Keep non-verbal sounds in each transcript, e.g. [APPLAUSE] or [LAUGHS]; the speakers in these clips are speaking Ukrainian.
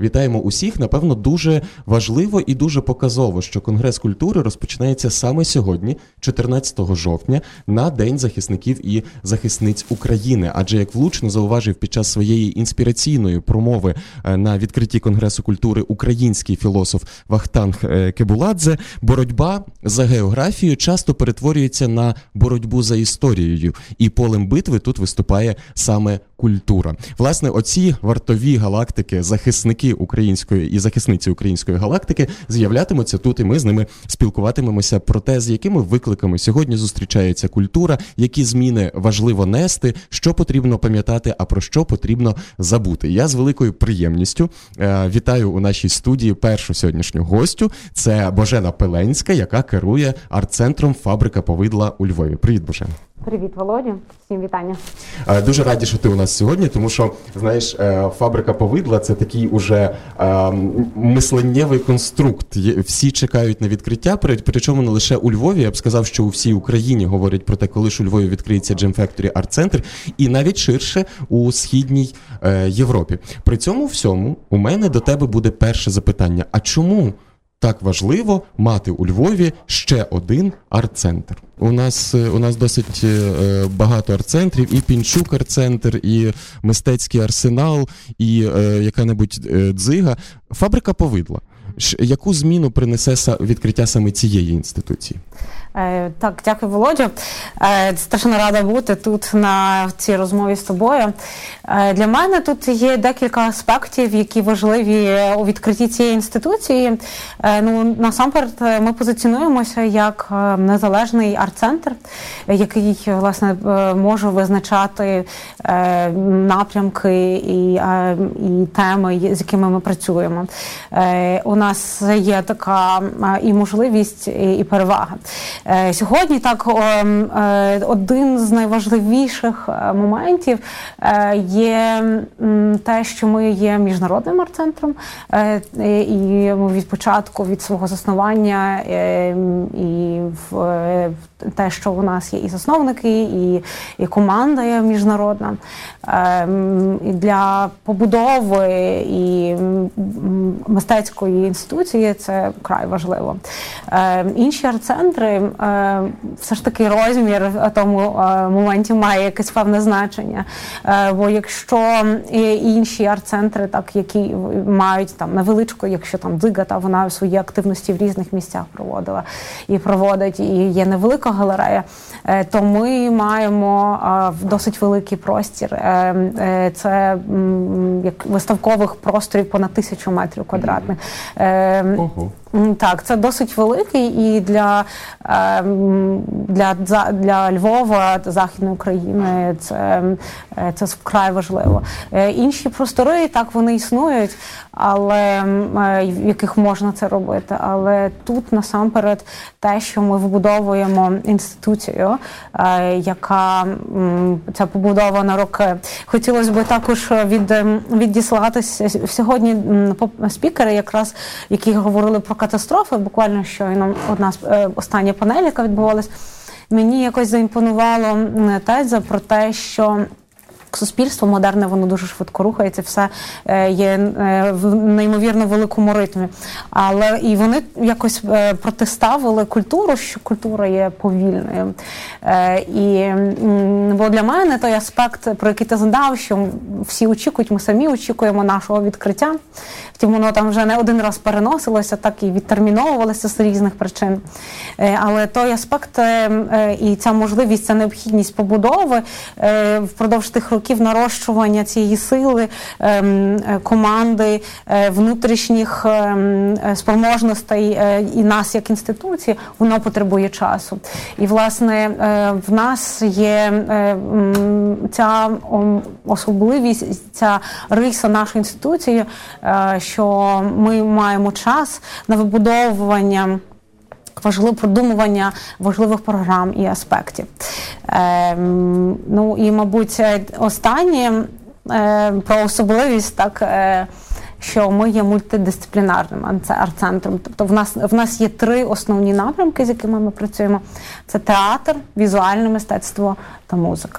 Вітаємо усіх. Напевно, дуже важливо і дуже показово, що Конгрес культури розпочинається саме сьогодні, 14 жовтня, на День захисників і захисниць України. Адже як влучно зауважив під час своєї інспіраційної промови е, на відкритті Конгресу культури український філософ Вахтанг е, Кебуладзе, боротьба за географією часто перетворюється на боротьбу за історією, і полем битви тут виступає саме культура. Власне, оці вартові галактики, захисники української і захисниці української галактики з'являтимуться тут, і ми з ними спілкуватимемося про те, з якими викликами сьогодні зустрічається культура, які зміни важливо нести, що потрібно пам'ятати, а про що потрібно забути. Я з великою приємністю е, вітаю у нашій студії першу сьогоднішню гостю. Це Божена Пеленська, яка керує арт-центром Фабрика повидла у Львові. Привіт, Божена. Привіт, Володя. Всім вітання. Е, дуже раді, що ти у нас сьогодні, тому що знаєш, е, фабрика повидла це такий уже е, мисленнєвий конструкт. Всі чекають на відкриття. причому не лише у Львові. Я б сказав, що у всій Україні говорять про те, коли ж у Львові відкриється Gem Factory Art Center, і навіть ширше у східній Європі. При цьому всьому у мене до тебе буде перше запитання: а чому? Так важливо мати у Львові ще один арт-центр. У нас е, у нас досить е, багато арт-центрів, і Пінчук арт-центр, і мистецький арсенал, і е, яка-небудь е, дзига. Фабрика повидла. Яку зміну принесе відкриття саме цієї інституції? Е, так, дякую, Володя. Е, страшно рада бути тут на цій розмові з тобою. Е, для мене тут є декілька аспектів, які важливі у відкритті цієї інституції. Ну, Насамперед, ми позиціонуємося як незалежний арт-центр, який власне може визначати напрямки і і теми, з якими ми працюємо. У нас є така і можливість, і перевага. Е, сьогодні так е, один з найважливіших е, моментів є те, що ми є міжнародним арт-центром, і ми від початку від свого заснування і в те, що у нас є і засновники, і і команда є міжнародна і для побудови і мистецької інституції це край важливо. Інші арт-центри Е, все ж таки розмір в тому е, моменті має якесь певне значення. Е, бо якщо інші арт-центри, так які мають там невеличку, якщо там дзига, та вона свої активності в різних місцях проводила і проводить, і є невелика галерея, то ми маємо досить великий простір. Це як виставкових просторів понад тисячу метрів квадратних. Ого. Так, це досить великий і для ем, для, для Львова та Західної України це е, це вкрай важливо. Е, інші простори так вони існують, але е, в яких можна це робити. Але тут насамперед те, що ми вибудовуємо інституцію, яка ця побудована роки. Хотілося б також від віддіслатися сьогодні спікери, якраз які говорили про катастрофи. Буквально щойно одна з остання панель, яка відбувалась, мені якось заімпонувало теза про те, що суспільство модерне, воно дуже швидко рухається, все е, є е, в неймовірно великому ритмі. Але і вони якось е, протиставили культуру, що культура є повільною. І бо для мене той аспект, про який ти задав, що всі очікують, ми самі очікуємо нашого відкриття. Втім, воно там вже не один раз переносилося, так і відтерміновувалося з різних причин. Але той аспект і ця можливість, ця необхідність побудови впродовж тих років років нарощування цієї сили ем, е, команди е, внутрішніх ем, е, спроможностей і нас як інституції, воно потребує часу. І власне в нас є ця особливість, ця риса нашої інституції, що ми маємо час на вибудовування важливе продумування важливих програм і аспектів. Е, Ну і, мабуть, останнє е, про особливість так. Е, що ми є мультидисциплінарним арт-центром. Тобто в нас в нас є три основні напрямки, з якими ми працюємо: це театр, візуальне мистецтво та музики.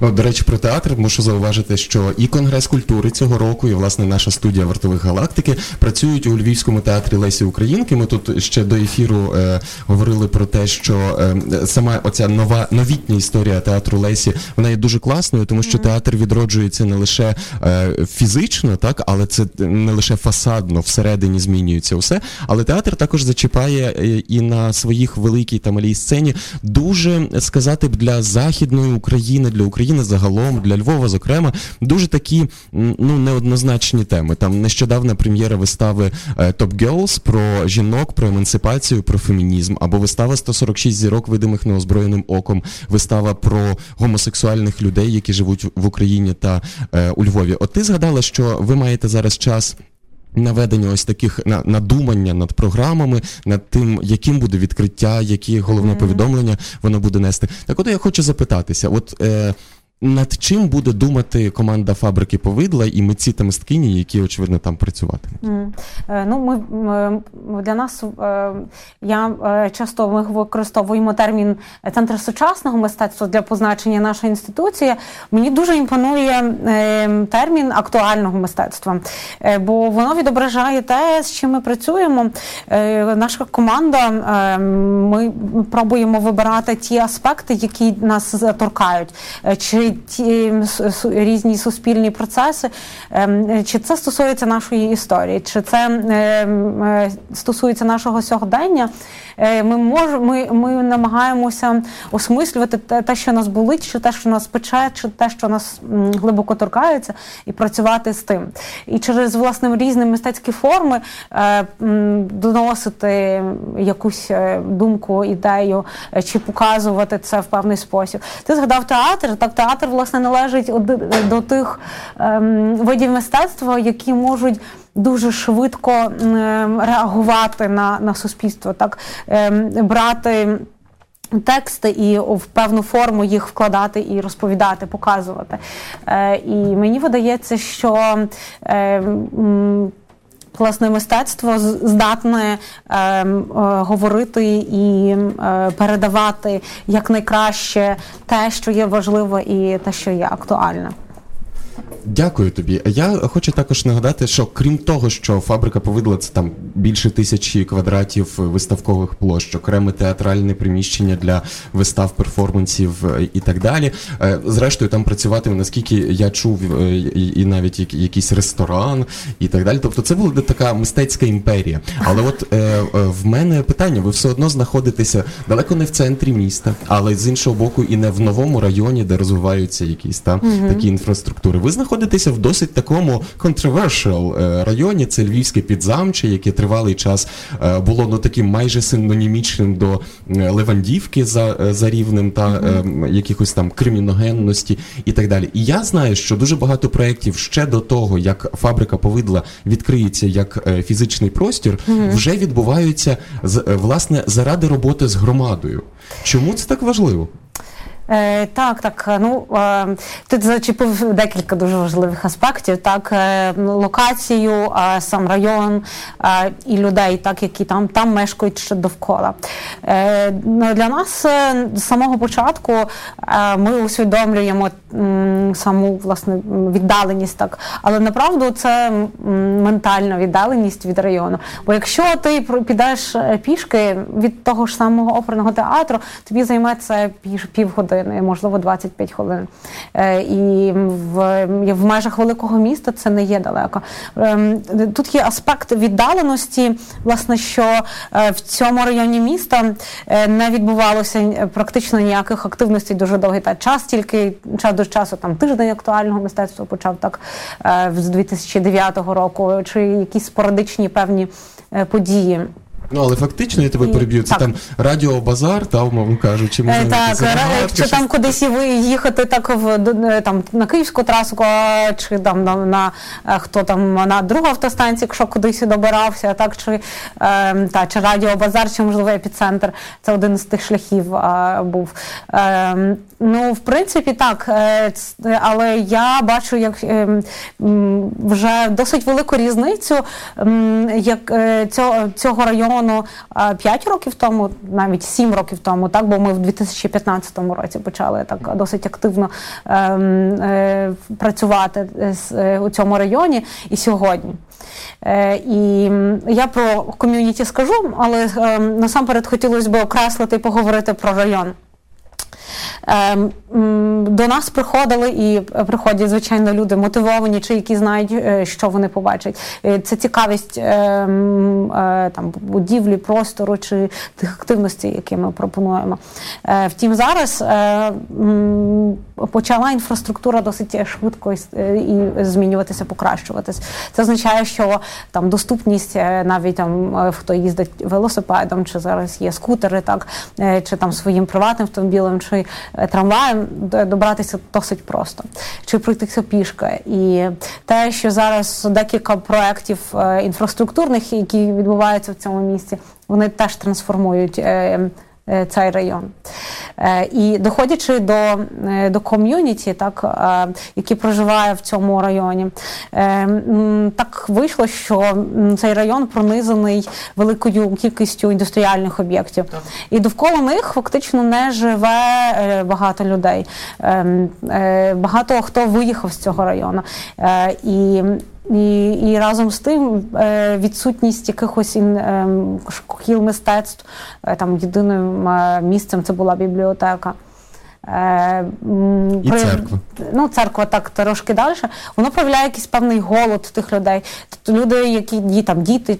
Ну, До речі, про театр мушу зауважити, що і Конгрес культури цього року, і власне наша студія вартових галактики працюють у Львівському театрі Лесі Українки. Ми тут ще до ефіру е, говорили про те, що е, сама оця нова новітня історія театру Лесі вона є дуже класною, тому що театр відроджується не лише е, фізично, так але це не лише фасадно всередині змінюється усе. Але театр також зачіпає е, і на своїх великій та малій сцені дуже сказати б для західної України, для України загалом, для Львова, зокрема, дуже такі ну неоднозначні теми. Там нещодавна прем'єра вистави е, Top Girls про жінок, про емансипацію, про фемінізм, або вистава 146 зірок, видимих неозброєним оком, вистава про гомосексуальних людей, які живуть в Україні та е, у Львові. От ти згадала, що ви маєте зараз час. Наведення ось таких на надумання над програмами, над тим, яким буде відкриття, які головне повідомлення воно буде нести. Так, от я хочу запитатися: от е, над чим буде думати команда фабрики повидла і митці та мисткині, які очевидно там працюватимуть? Mm. Ну, ми для нас е, я е, часто ми використовуємо термін центр сучасного мистецтва для позначення нашої інституції. Мені дуже імпонує термін актуального мистецтва, бо воно відображає те, з чим ми працюємо. Наша команда. Ми пробуємо вибирати ті аспекти, які нас торкають. Чи ті різні суспільні процеси, ем, чи це стосується нашої історії, чи це ем, е, стосується нашого сьогодення. Е, ми можемо, ми, ми намагаємося осмислювати те, що нас болить, чи те, що нас пече, чи те, що нас глибоко торкається, і працювати з тим. І через власне різні мистецькі форми е, доносити якусь думку, ідею, чи показувати це в певний спосіб. Ти згадав театр, так театр театр власне належить до тих ем, видів мистецтва, які можуть дуже швидко ем, реагувати на на суспільство, так ем, брати. Тексти і в певну форму їх вкладати і розповідати, показувати. Е, І мені видається, що е, власне мистецтво здатне е, е, говорити і е, передавати якнайкраще те, що є важливо, і те, що є актуальне. Дякую тобі. Я хочу також нагадати, що крім того, що фабрика повидла це там більше тисячі квадратів виставкових площ, окреме театральне приміщення для вистав, перформансів е, і так далі. Е, зрештою, там працюватиме, наскільки я чув, е, і навіть якийсь ресторан і так далі. Тобто, це була така мистецька імперія. Але от в мене питання: ви все одно знаходитеся далеко не в центрі міста, але з іншого боку, і не в новому районі, де розвиваються якісь там mm такі інфраструктури. Ви знаходитеся в досить такому controversial е, районі. Це Львівське підзамче, яке тривалий час е, було ну таким майже синонімічним до е, Левандівки за за рівнем та mm-hmm. якихось там криміногенності і так далі. І я знаю, що дуже багато проєктів ще до того, як фабрика повидла відкриється як фізичний простір, mm-hmm. вже відбуваються власне заради роботи з громадою. Чому це так важливо? Е, Так, так. Ну е, ти зачепив декілька дуже важливих аспектів. Так, е, локацію, е, сам район е, і людей, так які там там мешкають ще довкола. Е, ну, Для нас е, з самого початку е, ми усвідомлюємо саму власне віддаленість, так, але направду це ментальна віддаленість від району. Бо якщо ти підеш е, пішки від того ж самого оперного театру, тобі займе це півгодини години, можливо, 25 хвилин. Е, і в, в межах великого міста це не є далеко. Ем, тут є аспект віддаленості, власне, що е, в цьому районі міста не відбувалося практично ніяких активностей дуже довгий та час, тільки час до часу там тиждень актуального мистецтва почав так з 2009 року, чи якісь спорадичні певні події. Ну, але фактично я тебе переб'ю. Це так. там радіобазар, та умовно кажучи, може так, якщо щось... там кудись їхати так в е, там на Київську трасу, чи там на, на е, хто там на другу автостанцію, якщо кудись добирався, так чи е, та чи радіобазар, чи можливо епіцентр. Це один з тих шляхів е, був. Е, ну, в принципі, так, е, але я бачу, як е, вже досить велику різницю, е, як цього, цього району району 5 років тому, навіть 7 років тому, так бо ми в 2015 році почали так досить активно ем, е, працювати е, у цьому районі і сьогодні. Е, і я про ком'юніті скажу, але е, насамперед хотілося б окреслити і поговорити про район. Ем, до нас приходили і приходять, звичайно, люди мотивовані, чи які знають, е, що вони побачать. Е, це цікавість ем, е, там будівлі, простору чи тих активностей, які ми пропонуємо. Втім, зараз почала інфраструктура досить швидко і змінюватися, покращуватись. Це означає, що там доступність навіть там хто їздить велосипедом, чи зараз є скутери, так чи там своїм приватним автомобілем, чи трамваєм добратися досить просто, чи пройтися пішки. І те, що зараз декілька проєктів е, інфраструктурних, які відбуваються в цьому місці, вони теж трансформують. Е, цей район. Е, і доходячи до е, до ком'юніті, так які проживає в цьому районі, так вийшло, що цей район пронизаний великою кількістю індустріальних об'єктів, і довкола них фактично не живе багато людей. Багато хто виїхав з цього району. І і і разом з тим е, відсутність якихось е, шкіл мистецтв е, там єдиним місцем це була бібліотека. І церква. Ну, церква так трошки далі. Воно проявляє якийсь певний голод тих людей. Тобто люди, які там діти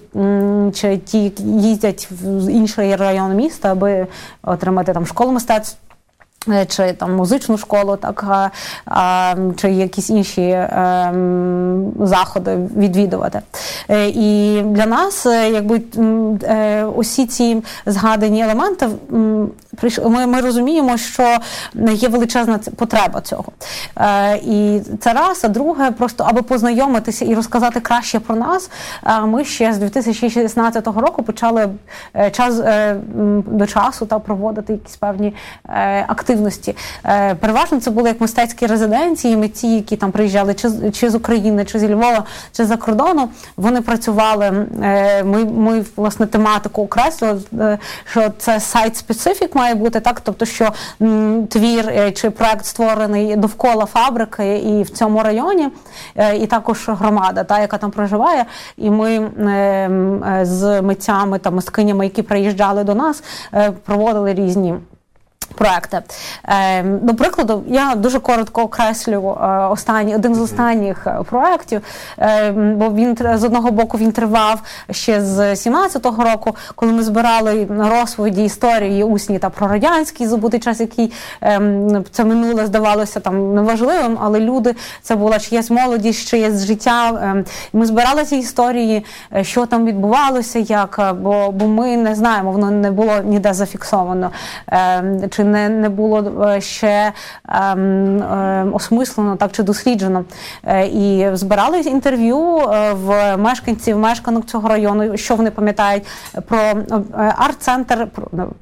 чи ті їздять в інший район міста, аби отримати там школу мистецтв. Е, чи там музичну школу, так а, чи якісь інші е, заходи відвідувати. Е, і для нас, е, якби е, усі ці згадані елементи, ми, ми розуміємо, що є величезна потреба цього. Е, і це раз, а друге, просто аби познайомитися і розказати краще про нас. Е, ми ще з 2016 року почали е, час е, до часу та проводити якісь певні е, активності. Е, переважно це були як мистецькі резиденції, митці, які там приїжджали чи чи з України, чи зі Львова, чи за кордону. Вони працювали. Е, ми ми власне тематику окреслили, е, що це сайт специфік має бути так, тобто що твір чи проект створений довкола фабрики і в цьому районі, і також громада, та яка там проживає. І ми з митцями та мисткинями, які приїжджали до нас, проводили різні. Проекти. Е, до прикладу, я дуже коротко окреслю е, останній один з останніх е, проєктів, бо він з одного боку він тривав ще з 17-го року, коли ми збирали розповіді історії усні та про радянський забутий час, який е, це минуле здавалося там неважливим, але люди це була чиясь молодість, чиєсь життя. Е, ми збирали ці історії, що там відбувалося, як бо бо ми не знаємо, воно не було ніде зафіксовано. Е, чи не не було е, ще ем, ем, осмислено так чи досліджено. Е, і збирали інтерв'ю е, в мешканців мешканок цього району, що вони пам'ятають про арт-центр, ну,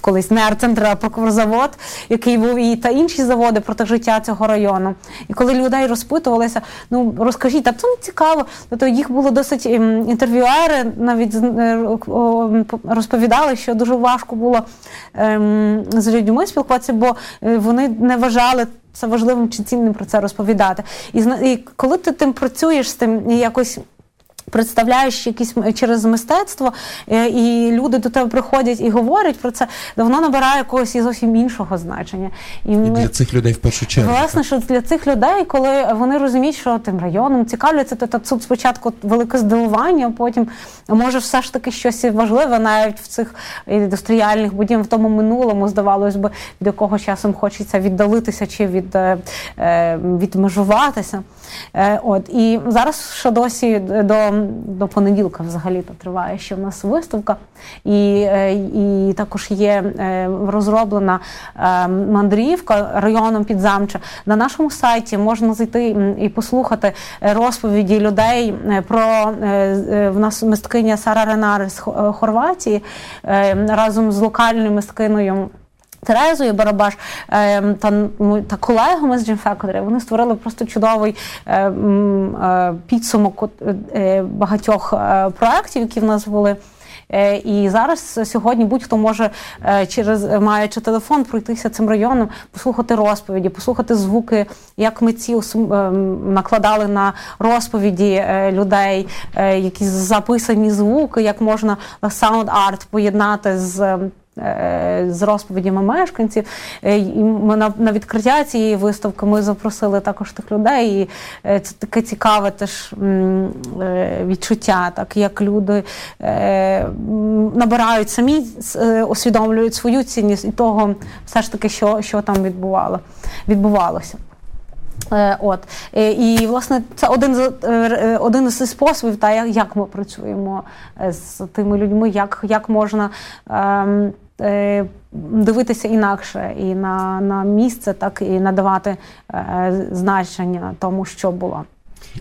колись не арт-центр, а прокурзавод, який був і та інші заводи проти життя цього району. І коли людей розпитувалися, ну розкажіть, а це не цікаво. Тобто їх було досить ем, інтерв'юери, навіть розповідали, що дуже важко було з людьми людьми спілкуватися, бо е, вони не вважали це важливим чи цінним про це розповідати. І і коли ти тим працюєш з тим якось представляєш якісь через мистецтво, е, і люди до тебе приходять і говорять про це, воно набирає якогось і зовсім іншого значення. І, і ми, для цих людей в першу чергу. Власне, що для цих людей, коли вони розуміють, що тим районом цікавляться, то тут спочатку велике здивування, а потім може все ж таки щось важливе, навіть в цих індустріальних будівлях, в тому минулому, здавалось би, від якого часом хочеться віддалитися чи від, е, е, відмежуватися. От І зараз ще досі до до понеділка взагалі то триває ще в нас виставка, і е, і також є е, розроблена е, мандрівка районом Підзамча. На нашому сайті можна зайти і послухати розповіді людей про в нас мисткиня Сара з Хорватії разом з локальною мисткиною. Терезою Барабаш е, та та колегами з Джим Factory, вони створили просто чудовий е, е, підсумок багатьох проєктів, які в нас були. І зараз сьогодні будь-хто може через маючи телефон пройтися цим районом, послухати розповіді, послухати звуки, як митці накладали на розповіді людей, якісь записані звуки, як можна саунд-арт поєднати з. Е, з розповідями мешканців. Е, і на, відкриття цієї виставки ми запросили також тих людей. І е, це таке цікаве теж відчуття, так як люди набирають самі, усвідомлюють свою цінність і того, все ж таки, що що там відбувало, відбувалося. От і власне це один з один із способів, та як ми працюємо з тими людьми, як як можна ем, Е, дивитися інакше і на на місце, так і надавати е, значення тому, що було.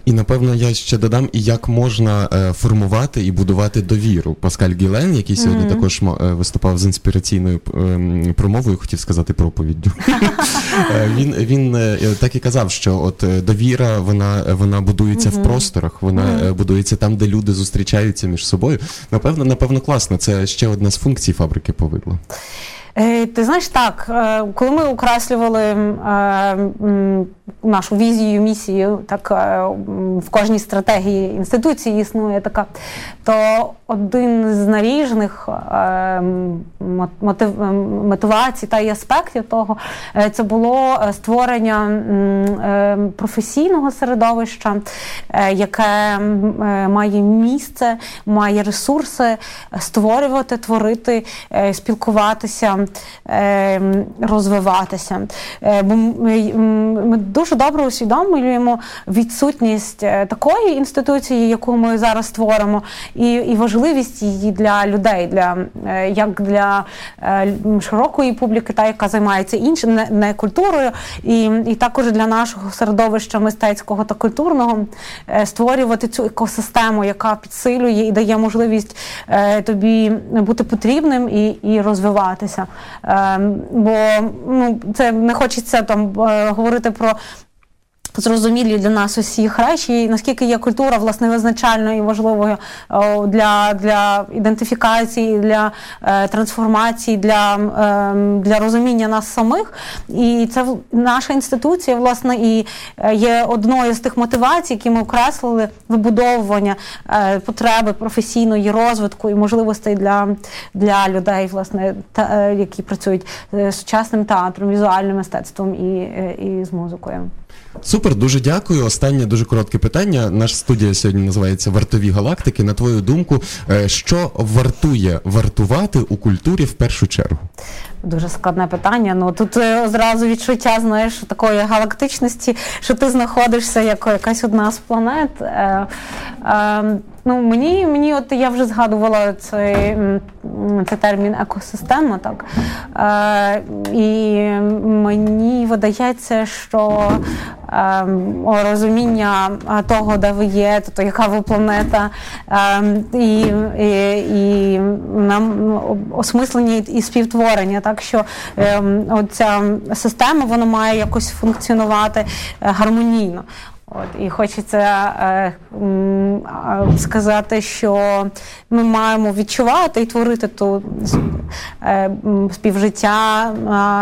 І напевно я ще додам, і як можна е, формувати і будувати довіру. Паскаль Гілен, який сьогодні mm-hmm. також е, виступав з інспіраційною е, промовою, хотів сказати проповіддю. [LAUGHS] Е, він він так і казав, що от довіра вона вона будується mm-hmm. в просторах, вона mm-hmm. будується там, де люди зустрічаються між собою. Напевно, напевно, класно. Це ще одна з функцій фабрики повидло. Е, ти знаєш так, е, коли ми окреслювали е, нашу візію, місію, так в кожній стратегії інституції існує така, то один з наріжних мотивацій та й аспектів того це було створення професійного середовища, яке має місце, має ресурси створювати, творити, спілкуватися. Ем, розвиватися. Е, бо ми дуже добре усвідомлюємо відсутність е, такої інституції, яку ми зараз створимо, і і важливість її для людей, для е, як для широкої публіки, та яка займається іншим, не, не культурою, і і також для нашого середовища мистецького та культурного створювати цю екосистему, яка підсилює і дає можливість тобі бути потрібним і, і розвиватися. Ем, бо ну, це не хочеться там е, говорити про зрозумілі для нас усіх речі, наскільки є культура власне визначальною і важливою для для ідентифікації, для е, трансформації, для е, для розуміння нас самих. І це наша інституція, власне, і е, є одною з тих мотивацій, які ми окреслили вибудовування потреби професійної розвитку і можливостей для для людей, власне, та, які працюють з сучасним театром, візуальним мистецтвом і, і з музикою. Супер, дуже дякую. Останнє дуже коротке питання. Наша студія сьогодні називається Вартові галактики. На твою думку, е, що вартує вартувати у культурі в першу чергу? Дуже складне питання. Ну тут одразу зразу відчуття знаєш такої галактичності, що ти знаходишся як якась одна з планет. Е, е, Ну, мені мені, от я вже згадувала цей цей термін екосистема, так Е, і мені видається, що е, розуміння того, де ви є, тобто яка ви планета, е, і і, і нам осмислення і співтворення, так що е, оця система вона має якось функціонувати е, гармонійно. От і хочеться е, сказати, що ми маємо відчувати і творити ту е, співжиття,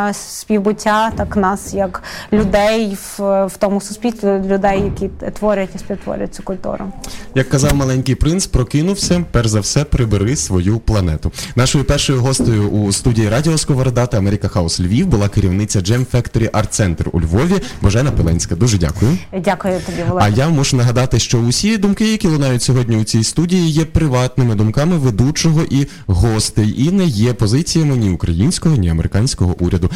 е, співбуття так нас, як людей в, в тому суспільстві, людей, які творять і співтворять цю культуру. Як казав маленький принц, прокинувся. Перш за все, прибери свою планету. Нашою першою гостею у студії Радіо Сковорода та Америка Хаус Львів була керівниця Jam Factory Art Center у Львові Божена Пиленська. Дуже дякую. Дякую тобі, Володя. А я мушу нагадати, що усі думки, які лунають сьогодні у цій студії, є приватними думками ведучого і гостей, і не є позиціями ні українського, ні американського уряду.